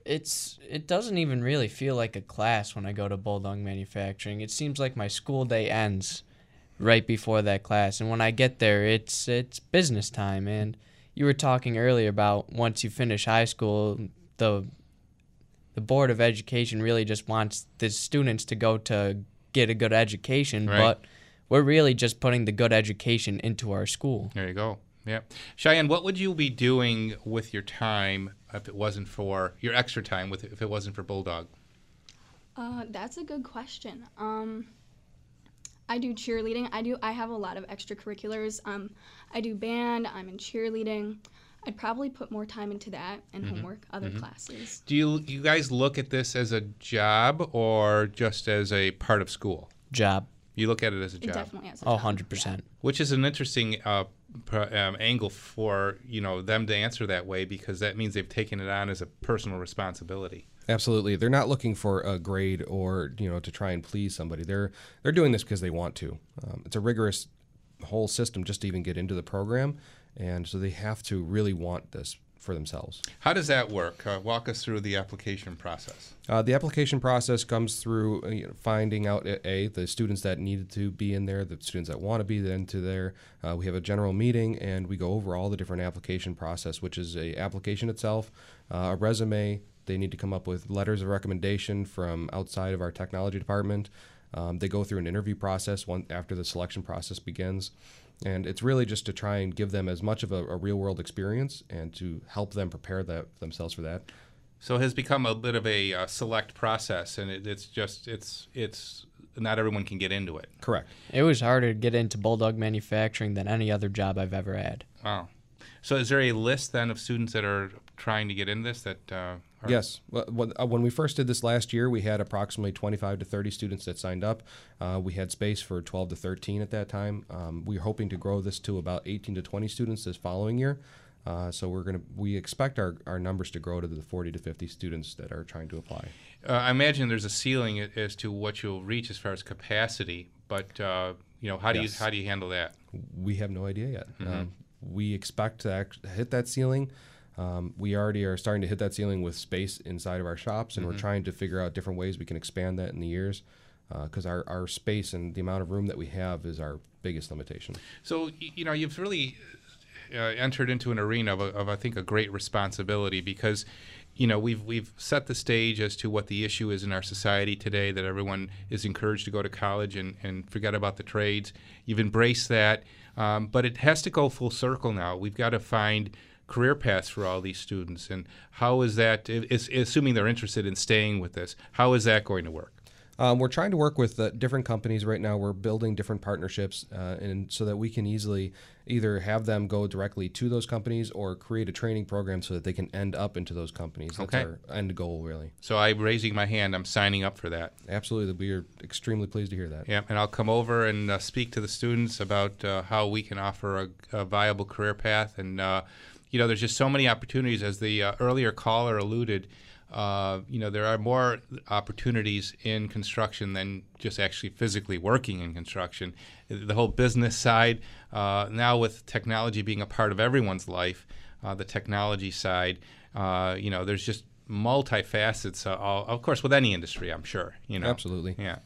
It's it doesn't even really feel like a class when I go to Bulldog Manufacturing. It seems like my school day ends right before that class, and when I get there, it's it's business time. And you were talking earlier about once you finish high school, the the board of education really just wants the students to go to get a good education, Right. but we're really just putting the good education into our school. There you go. Yeah. Cheyenne, what would you be doing with your time if it wasn't for your extra time with if it wasn't for Bulldog? Uh, that's a good question. Um, I do cheerleading. I do. I have a lot of extracurriculars. Um, I do band. I'm in cheerleading. I'd probably put more time into that and Mhm. homework, other Mhm. classes. Do you you guys look at this as a job or just as a part of school? Job. You look at it as a It job. definitely as a Oh, 100%. Which is an interesting uh, pr- um, angle for you know them to answer that way because that means they've taken it on as a personal responsibility. Absolutely, they're not looking for a grade or you know to try and please somebody. They're they're doing this because they want to. Um, it's a rigorous whole system just to even get into the program, and so they have to really want this for themselves. How does that work? Uh, walk us through the application process. Uh, the application process comes through uh, you know, finding out a, a the students that needed to be in there, the students that want to be into there. Uh, we have a general meeting and we go over all the different application process, which is a application itself, uh, a resume. They need to come up with letters of recommendation from outside of our technology department. Um, they go through an interview process one after the selection process begins. And it's really just to try and give them as much of a, a real world experience and to help them prepare that themselves for that. So it has become a bit of a uh, select process, and it, it's just it's it's not everyone can get into it. Correct. It was harder to get into Bulldog manufacturing than any other job I've ever had. Wow. So is there a list then of students that are trying to get in this that? Uh, are- Yes. Well, When uh, we first did this last year, we had approximately 25 to 30 students that signed up. Uh, we had space for 12 to 13 at that time. Um, we are hoping to grow this to about 18 to 20 students this following year. Uh, so we're gonna we expect our, our numbers to grow to the 40 to 50 students that are trying to apply. Uh, I imagine there's a ceiling as to what you'll reach as far as capacity, but uh, you know how do Yes. you how do you handle that? We have no idea yet. Mhm. Um, we expect to act- hit that ceiling. Um, we already are starting to hit that ceiling with space inside of our shops, and Mhm. we're trying to figure out different ways we can expand that in the years. Because our, our space and the amount of room that we have is our biggest limitation. So you know you've really uh, entered into an arena of, of I think a great responsibility because you know we've we've set the stage as to what the issue is in our society today that everyone is encouraged to go to college and, and forget about the trades. You've embraced that, um, but it has to go full circle now. We've got to find career paths for all these students, and how is that? assuming they're interested in staying with this, how is that going to work? Um, we're trying to work with uh, different companies right now. We're building different partnerships, uh, and so that we can easily either have them go directly to those companies or create a training program so that they can end up into those companies. That's Okay. our end goal, really. So I'm raising my hand. I'm signing up for that. Absolutely, we are extremely pleased to hear that. Yeah, and I'll come over and uh, speak to the students about uh, how we can offer a, a viable career path. And, uh, you know, there's just so many opportunities. As the uh, earlier caller alluded, uh, you know, there are more opportunities in construction than just actually physically working in construction. The whole business side, uh, now with technology being a part of everyone's life, uh, the technology side, uh, you know, there's just multifacets. Uh, all, of course, with any industry, I'm sure. You know, Absolutely. yeah.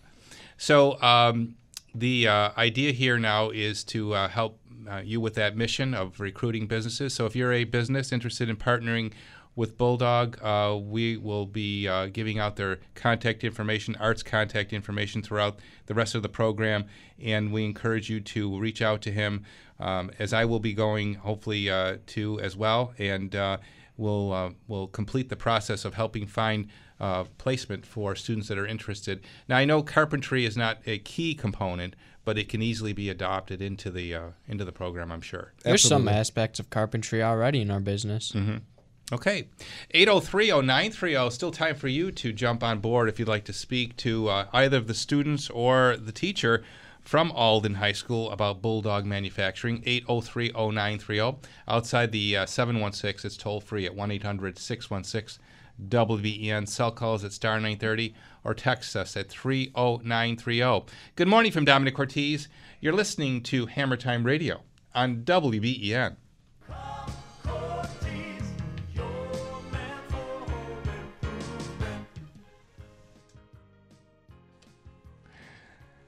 So um, the uh, idea here now is to uh, help uh, you with that mission of recruiting businesses. So if you're a business interested in partnering with Bulldog, uh, we will be uh, giving out their contact information, Art's contact information throughout the rest of the program, and we encourage you to reach out to him, um, as I will be going hopefully uh, to as well, and uh, we'll uh, we'll complete the process of helping find uh, placement for students that are interested. Now I know carpentry is not a key component, but it can easily be adopted into the uh, into the program. I'm sure. There's some aspects of carpentry already in our business. Mm-hmm. Okay. 803-0930. Still time for you to jump on board if you'd like to speak to uh, either of the students or the teacher from Alden High School about Bulldog Manufacturing. 803-0930. Outside the uh, 716, it's toll free at 1-800-616 WBEN. Cell calls at star 930 or text us at 30930. Good morning from Domenic Cortese. You're listening to Hammer Time Radio on WBEN.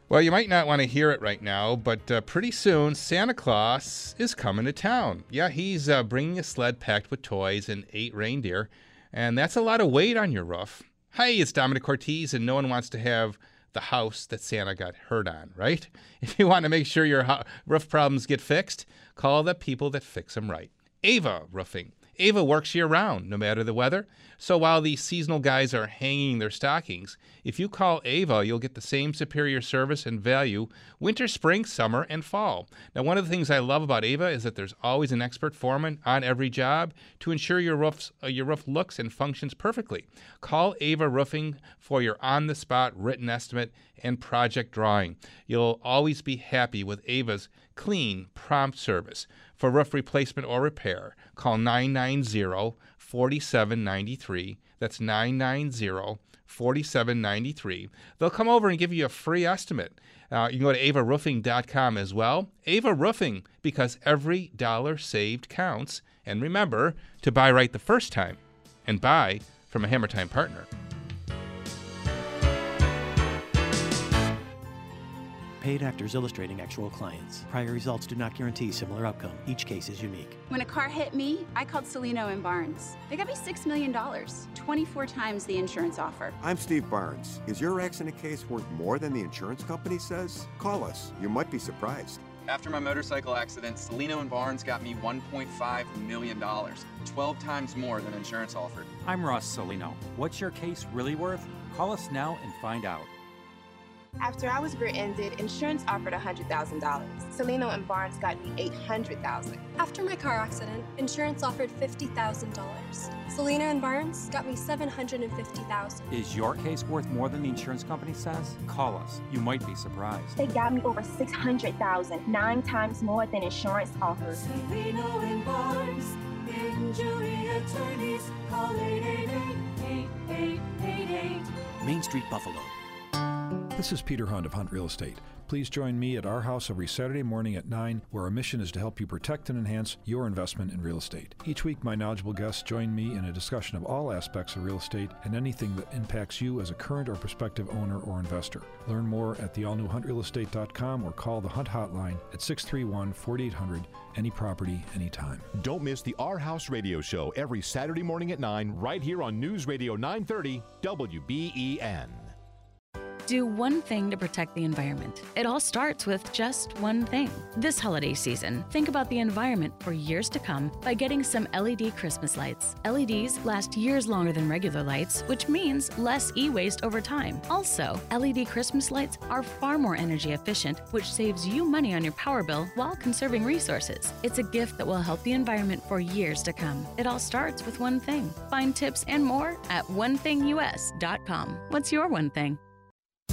Well, you might not want to hear it right now, but uh, pretty soon Santa Claus is coming to town. Yeah, he's uh, bringing a sled packed with toys and eight reindeer, and that's a lot of weight on your roof. Hey, it's Domenic Cortese, and no one wants to have the house that Santa got hurt on, right? If you want to make sure your roof problems get fixed, call the people that fix them right. Ava Roofing. Ava works year round, no matter the weather. So while the seasonal guys are hanging their stockings, if you call Ava, you'll get the same superior service and value winter, spring, summer, and fall. Now, one of the things I love about Ava is that there's always an expert foreman on every job to ensure your roofs uh, your roof looks and functions perfectly. Call Ava Roofing for your on-the-spot written estimate and project drawing. You'll always be happy with Ava's clean, prompt service. For roof replacement or repair, call 990 4793. That's 990 4793. They'll come over and give you a free estimate. Uh, you can go to avaroofing.com as well. Ava Roofing, because every dollar saved counts. And remember to buy right the first time and buy from a Hammer Time partner. Paid actors illustrating actual clients. Prior results do not guarantee similar outcome. Each case is unique. When a car hit me, I called Cellino and Barnes. They got me $6 million, 24 times the insurance offer. I'm Steve Barnes. Is your accident case worth more than the insurance company says? Call us. You might be surprised. After my motorcycle accident, Cellino and Barnes got me $1.5 million, 12 times more than insurance offered. I'm Ross Cellino. What's your case really worth? Call us now and find out. After I was rear-ended, insurance offered $100,000. Cellino and Barnes got me 800,000. After my car accident, insurance offered $50,000. Cellino and Barnes got me 750,000. Is your case worth more than the insurance company says? Call us. You might be surprised. They got me over $600,000, nine times more than insurance offered. Cellino and Barnes, injury attorneys, call 888-8888. Main Street, Buffalo. This is Peter Hunt of Hunt Real Estate. Please join me at our house every Saturday morning at 9, where our mission is to help you protect and enhance your investment in real estate. Each week, my knowledgeable guests join me in a discussion of all aspects of real estate and anything that impacts you as a current or prospective owner or investor. Learn more at the allnewhuntrealestate.com or call the Hunt Hotline at 631 4800. Any property, anytime. Don't miss the Our House Radio Show every Saturday morning at 9, right here on News Radio 930 WBEN. Do one thing to protect the environment. It all starts with just one thing. This holiday season, think about the environment for years to come by getting some LED Christmas lights. LEDs last years longer than regular lights, which means less e waste over time. Also, LED Christmas lights are far more energy efficient, which saves you money on your power bill while conserving resources. It's a gift that will help the environment for years to come. It all starts with one thing. Find tips and more at onethingus.com. What's your one thing?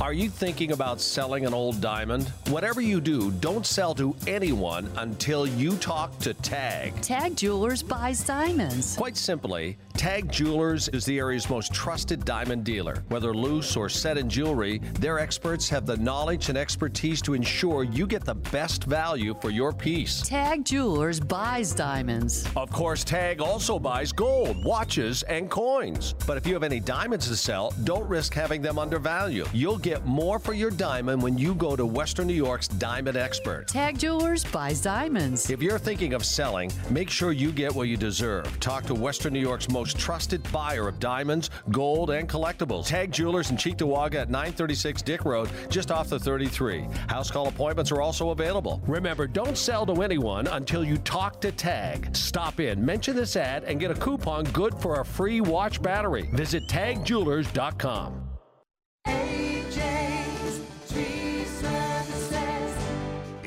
Are you thinking about selling an old diamond? Whatever you do, don't sell to anyone until you talk to Tag. Tag Jewelers buys diamonds. Quite simply, Tag Jewelers is the area's most trusted diamond dealer. Whether loose or set in jewelry, their experts have the knowledge and expertise to ensure you get the best value for your piece. Tag Jewelers buys diamonds. Of course, Tag also buys gold, watches, and coins. But if you have any diamonds to sell, don't risk having them undervalued. You'll get more for your diamond when you go to Western New York's Diamond Expert. Tag Jewelers buys diamonds. If you're thinking of selling, make sure you get what you deserve. Talk to Western New York's most trusted buyer of diamonds, gold, and collectibles. Tag Jewelers in Cheektowaga at 936 Dick Road, just off the 33. House call appointments are also available. Remember, don't sell to anyone until you talk to Tag. Stop in, mention this ad, and get a coupon good for a free watch battery. Visit tagjewelers.com.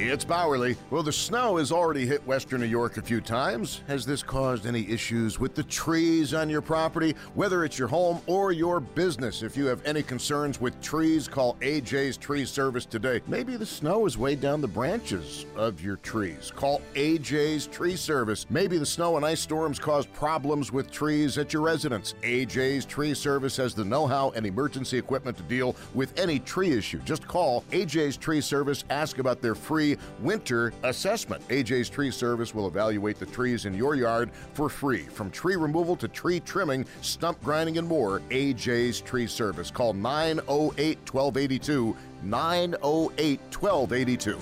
It's Bowerly. Well, the snow has already hit western New York a few times. Has this caused any issues with the trees on your property, whether it's your home or your business? If you have any concerns with trees, call AJ's Tree Service today. Maybe the snow has weighed down the branches of your trees. Call AJ's Tree Service. Maybe the snow and ice storms caused problems with trees at your residence. AJ's Tree Service has the know how and emergency equipment to deal with any tree issue. Just call AJ's Tree Service, ask about their free winter assessment. AJ's Tree Service will evaluate the trees in your yard for free. From tree removal to tree trimming, stump grinding, and more, AJ's Tree Service. Call 908 1282. 908 1282.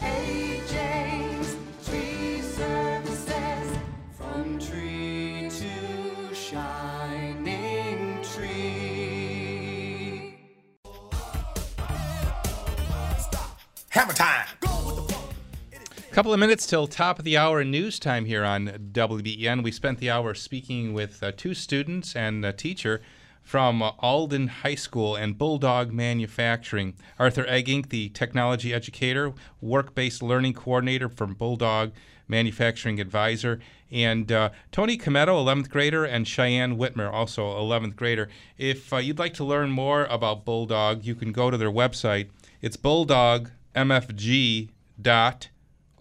AJ's Tree couple of minutes till top of the hour news time here on WBEN. We spent the hour speaking with uh, two students and a teacher from Alden High School and Bulldog Manufacturing. Arthur Eggink, the technology educator, work-based learning coordinator from Bulldog Manufacturing Advisor, and uh, Tony Cometto, 11th grader, and Cheyenne Whitmer, also 11th grader. If uh, you'd like to learn more about Bulldog, you can go to their website. It's bulldogmfg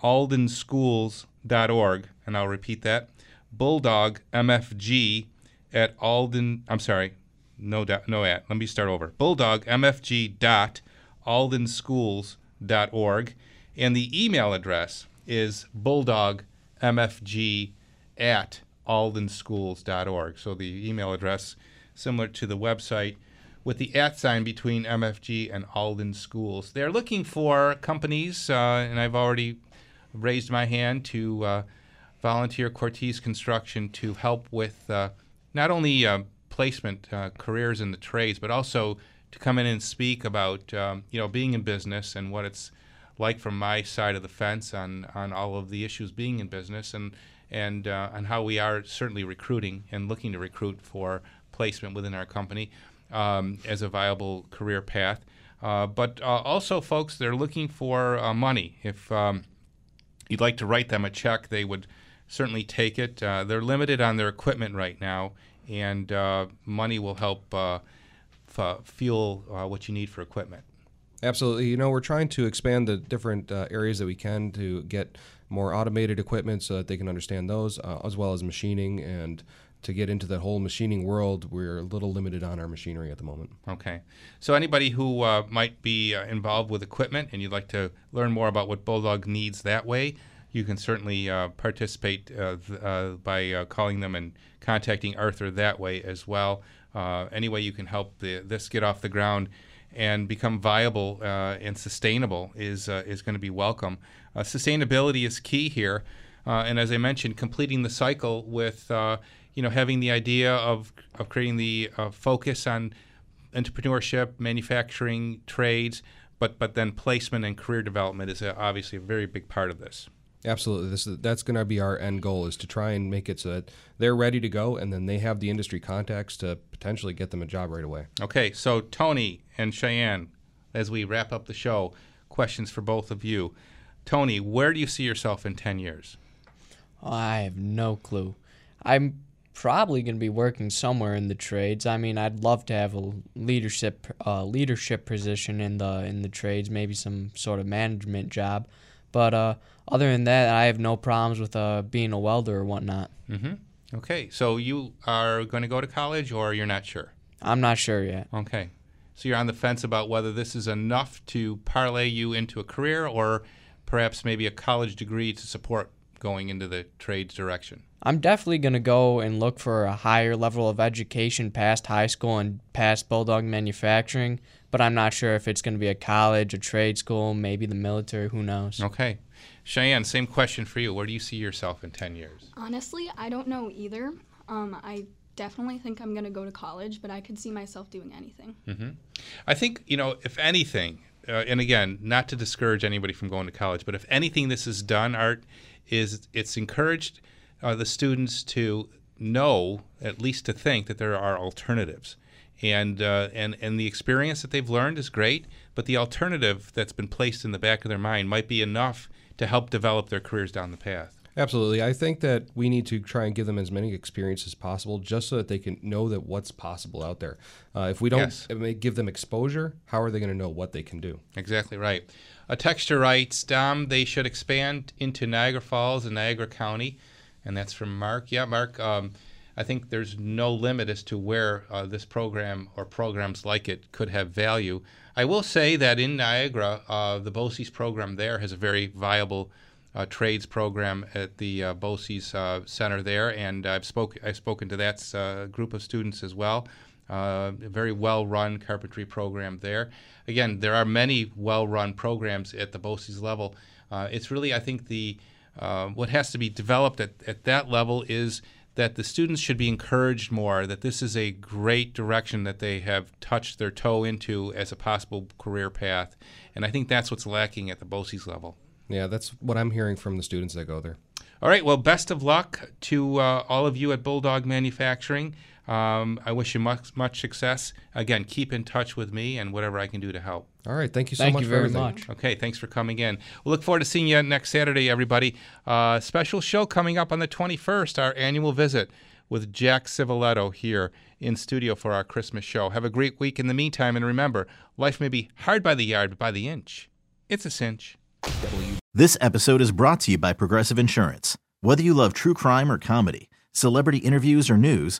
bulldogmfg.org, and I'll repeat that bulldogmfg at Alden. I'm sorry, no, dot, no at. Let me start over. Bulldogmfg dot aldenschools.org, and the email address is bulldogmfg at aldenschools.org. So the email address similar to the website with the at sign between MFG and Alden Schools. They're looking for companies, uh, and I've already raised my hand to uh, volunteer Cortese Construction to help with uh, not only uh, placement uh, careers in the trades, but also to come in and speak about um, you know being in business and what it's like from my side of the fence on on all of the issues being in business and and uh, and how we are certainly recruiting and looking to recruit for placement within our company um, as a viable career path. Uh, but uh, also, folks, they're looking for uh, money. If um, you'd like to write them a check, they would certainly take it. Uh, they're limited on their equipment right now, and uh, money will help uh, f- fuel what you need for equipment. Absolutely. You know, we're trying to expand the different uh, areas that we can to get more automated equipment so that they can understand those, uh, as well as machining. And to get into the whole machining world, we're a little limited on our machinery at the moment. Okay. So, anybody who uh, might be uh, involved with equipment and you'd like to learn more about what Bulldog needs that way, you can certainly uh, participate uh, th- uh, by uh, calling them and contacting Arthur that way as well. any way you can help the, this get off the ground and become viable and sustainable is is going to be welcome. Sustainability is key here, and as I mentioned, completing the cycle with you know having the idea of of creating the uh, focus on entrepreneurship, manufacturing, trades, but but then placement and career development is uh, obviously a very big part of this. Absolutely, this is, that's going to be our end goal is to try and make it so that they're ready to go, and then they have the industry contacts to potentially get them a job right away. Okay, so Tony and Cheyenne, as we wrap up the show, questions for both of you. Tony, where do you see yourself in ten years? I have no clue. I'm probably going to be working somewhere in the trades. I mean, I'd love to have a leadership uh, leadership position in the in the trades, maybe some sort of management job. But uh, other than that, I have no problems with uh, being a welder or whatnot. Mm-hmm. Okay, so you are going to go to college, or you're not sure? I'm not sure yet. Okay, so you're on the fence about whether this is enough to parlay you into a career, or perhaps maybe a college degree to support going into the trades direction. I'm definitely going to go and look for a higher level of education past high school and past Bulldog manufacturing, but I'm not sure if it's going to be a college, a trade school, maybe the military, who knows. Okay. Cheyenne, same question for you. Where do you see yourself in 10 years? Honestly, I don't know either. Um, I definitely think I'm going to go to college, but I could see myself doing anything. Mm-hmm. I think, you know, if anything, uh, and again, not to discourage anybody from going to college, but if anything this has done, Art, is it's encouraged uh, the students to know, at least to think, that there are alternatives. And, uh, and, and the experience that they've learned is great, but the alternative that's been placed in the back of their mind might be enough to help develop their careers down the path. Absolutely. I think that we need to try and give them as many experiences as possible just so that they can know that what's possible out there. Uh, if we don't Yes. give them exposure, how are they going to know what they can do? Exactly right. A texture writes, Dom, they should expand into Niagara Falls and Niagara County. And that's from Mark. Yeah, Mark, um, I think there's no limit as to where uh, this program or programs like it could have value. I will say that in Niagara, uh, the BOCES program there has a very viable uh, trades program at the uh, BOCES uh, Center there, and I've spoke I've spoken to that uh, group of students as well. Uh, a very well-run carpentry program there. Again, there are many well-run programs at the BOCES level. Uh, it's really, I think, the uh, what has to be developed at, at that level is that the students should be encouraged more that this is a great direction that they have touched their toe into as a possible career path. And I think that's what's lacking at the BOCES level. Yeah, that's what I'm hearing from the students that go there. All right. Well, best of luck to uh, all of you at Bulldog Manufacturing. Um, I wish you much, much success. Again, keep in touch with me and whatever I can do to help. All right. Thank you so Thank much you very everything. much. Okay, thanks for coming in. We'll look forward to seeing you next Saturday, everybody. Uh, special show coming up on the 21st, our annual visit with Jack Civiletto here in studio for our Christmas show. Have a great week in the meantime, and remember, life may be hard by the yard, but by the inch, it's a cinch. This episode is brought to you by Progressive Insurance. Whether you love true crime or comedy, celebrity interviews or news,